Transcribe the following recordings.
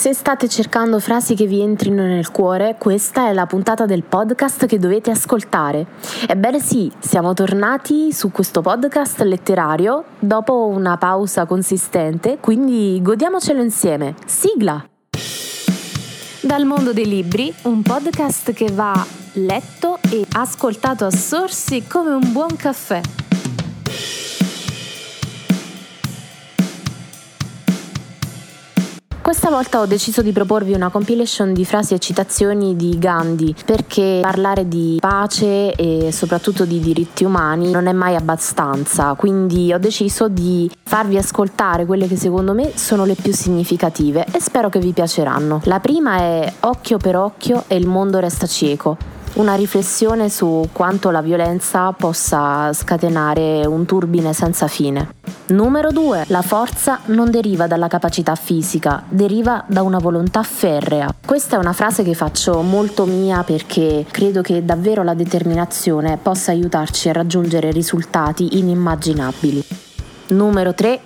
Se state cercando frasi che vi entrino nel cuore, questa è la puntata del podcast che dovete ascoltare. Ebbene sì, siamo tornati su questo podcast letterario dopo una pausa consistente, quindi godiamocelo insieme. Sigla! Dal mondo dei libri, un podcast che va letto e ascoltato a sorsi come un buon caffè. Questa volta ho deciso di proporvi una compilation di frasi e citazioni di Gandhi perché parlare di pace e soprattutto di diritti umani non è mai abbastanza, quindi ho deciso di farvi ascoltare quelle che secondo me sono le più significative e spero che vi piaceranno. La prima è Occhio per occhio e il mondo resta cieco una riflessione su quanto la violenza possa scatenare un turbine senza fine. Numero 2. La forza non deriva dalla capacità fisica, deriva da una volontà ferrea. Questa è una frase che faccio molto mia perché credo che davvero la determinazione possa aiutarci a raggiungere risultati inimmaginabili. Numero 3.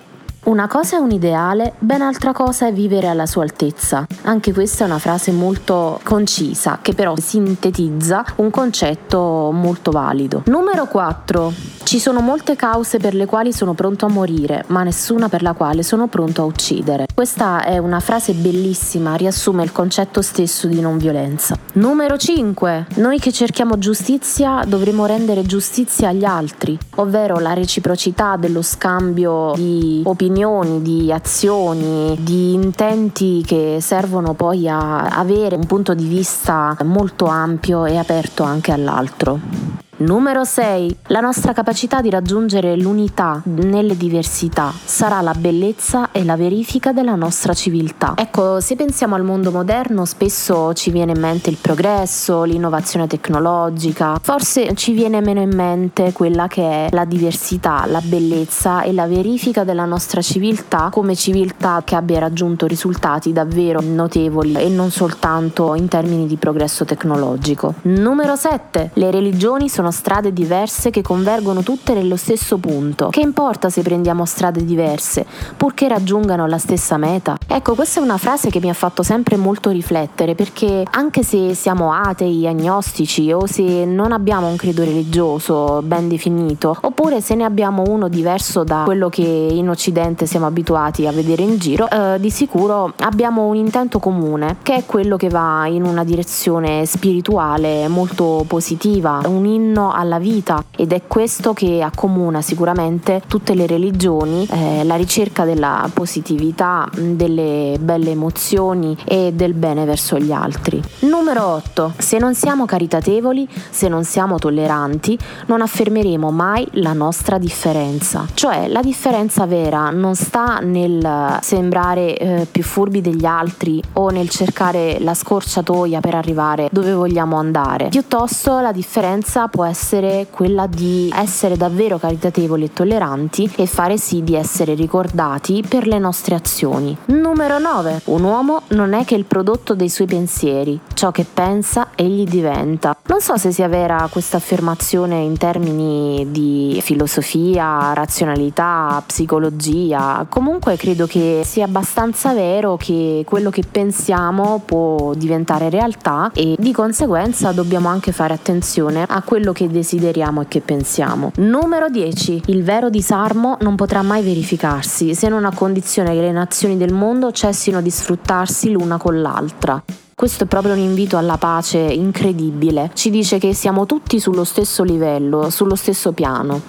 Una cosa è un ideale, ben altra cosa è vivere alla sua altezza. Anche questa è una frase molto concisa, che però sintetizza un concetto molto valido. Numero 4. Ci sono molte cause per le quali sono pronto a morire, ma nessuna per la quale sono pronto a uccidere. Questa è una frase bellissima, riassume il concetto stesso di non violenza. Numero 5. Noi che cerchiamo giustizia dovremo rendere giustizia agli altri, ovvero la reciprocità dello scambio di opinioni di azioni, di intenti che servono poi a avere un punto di vista molto ampio e aperto anche all'altro. Numero 6. La nostra capacità di raggiungere l'unità nelle diversità sarà la bellezza e la verifica della nostra civiltà. Ecco, se pensiamo al mondo moderno, spesso ci viene in mente il progresso, l'innovazione tecnologica, forse ci viene meno in mente quella che è la diversità, la bellezza e la verifica della nostra civiltà come civiltà che abbia raggiunto risultati davvero notevoli e non soltanto in termini di progresso tecnologico. Numero 7. Le religioni sono strade diverse che convergono tutte nello stesso punto. Che importa se prendiamo strade diverse, purché raggiungano la stessa meta? Ecco, questa è una frase che mi ha fatto sempre molto riflettere perché anche se siamo atei, agnostici o se non abbiamo un credo religioso ben definito, oppure se ne abbiamo uno diverso da quello che in Occidente siamo abituati a vedere in giro, eh, di sicuro abbiamo un intento comune che è quello che va in una direzione spirituale molto positiva, un inno alla vita ed è questo che accomuna sicuramente tutte le religioni, eh, la ricerca della positività, delle belle emozioni e del bene verso gli altri. Numero 8. Se non siamo caritatevoli, se non siamo tolleranti, non affermeremo mai la nostra differenza. Cioè la differenza vera non sta nel sembrare eh, più furbi degli altri o nel cercare la scorciatoia per arrivare dove vogliamo andare. Piuttosto la differenza può essere quella di essere davvero caritatevoli e tolleranti e fare sì di essere ricordati per le nostre azioni. Numero 9. Un uomo non è che il prodotto dei suoi pensieri, ciò che pensa egli diventa. Non so se sia vera questa affermazione in termini di filosofia, razionalità, psicologia, comunque credo che sia abbastanza vero che quello che pensiamo può diventare realtà e di conseguenza dobbiamo anche fare attenzione a quello che desideriamo e che pensiamo. Numero 10. Il vero disarmo non potrà mai verificarsi se non a condizione che le nazioni del mondo cessino di sfruttarsi l'una con l'altra. Questo è proprio un invito alla pace incredibile. Ci dice che siamo tutti sullo stesso livello, sullo stesso piano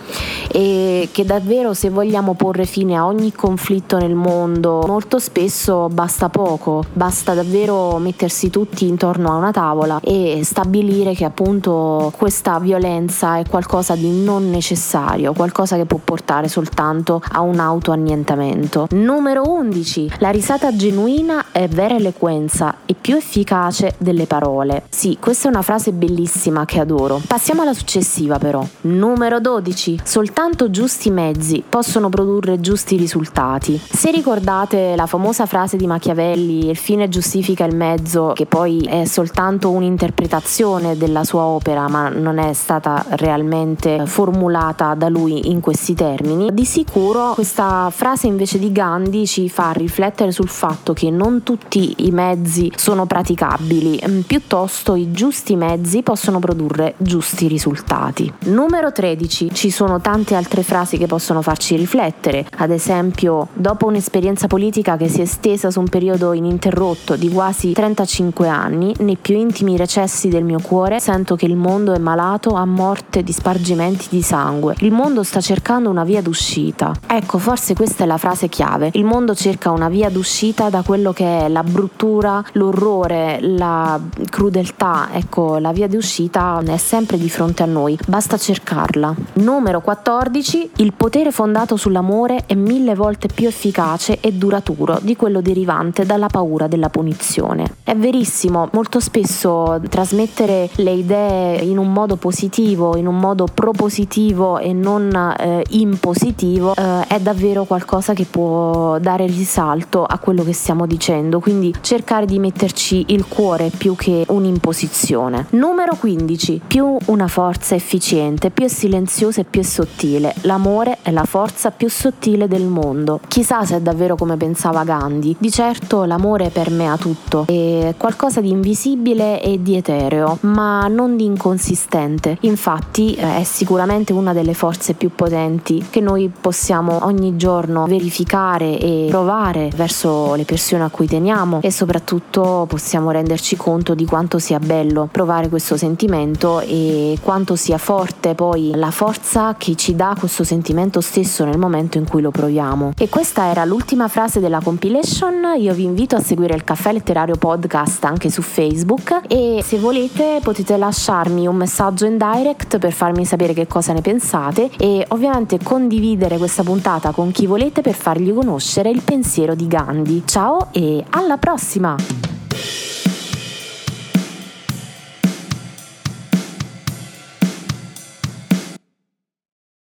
e che davvero se vogliamo porre fine a ogni conflitto nel mondo, molto spesso basta poco, basta davvero mettersi tutti intorno a una tavola e stabilire che appunto questa violenza è qualcosa di non necessario, qualcosa che può portare soltanto a un autoannientamento. Numero 11. La risata genuina è vera eloquenza e più efficace efficace delle parole. Sì, questa è una frase bellissima che adoro. Passiamo alla successiva però. Numero 12. Soltanto giusti mezzi possono produrre giusti risultati. Se ricordate la famosa frase di Machiavelli, il fine giustifica il mezzo, che poi è soltanto un'interpretazione della sua opera, ma non è stata realmente formulata da lui in questi termini, di sicuro questa frase invece di Gandhi ci fa riflettere sul fatto che non tutti i mezzi sono praticabili, mm, piuttosto i giusti mezzi possono produrre giusti risultati. Numero 13. Ci sono tante altre frasi che possono farci riflettere, ad esempio dopo un'esperienza politica che si è estesa su un periodo ininterrotto di quasi 35 anni, nei più intimi recessi del mio cuore sento che il mondo è malato a morte di spargimenti di sangue. Il mondo sta cercando una via d'uscita. Ecco, forse questa è la frase chiave. Il mondo cerca una via d'uscita da quello che è la bruttura, l'orrore, la crudeltà. Ecco, la via d'uscita è sempre di fronte a noi, basta cercarla. Numero 14. Il potere fondato sull'amore è mille volte più efficace e duraturo di quello derivante dalla paura della punizione. È verissimo, molto spesso trasmettere le idee in un modo positivo, in un modo propositivo e non eh, impositivo eh, è davvero qualcosa che può dare risalto a quello che stiamo dicendo, quindi cercare di metterci il cuore più che un'imposizione. Numero 15. Più una forza efficiente, più è silenziosa e più è sottile. L'amore è la forza più sottile del mondo. Chissà se è davvero come pensava Gandhi. Di certo l'amore permea tutto, è qualcosa di invisibile e di etereo, ma non di inconsistente. Infatti eh, è sicuramente una delle forze più potenti che noi possiamo ogni giorno verificare e provare verso le persone a cui teniamo e soprattutto possiamo renderci conto di quanto sia bello provare questo sentimento e quanto sia forte poi la forza che ci dà questo sentimento stesso nel momento in cui lo proviamo. E questa era l'ultima frase della compilation. Io vi invito a seguire il Caffè Letterario Podcast anche su Facebook e se volete potete lasciarmi un messaggio in direct per farmi sapere che cosa ne pensate e ovviamente condividere questa puntata con chi volete per fargli conoscere il pensiero di Gandhi. Ciao e alla prossima!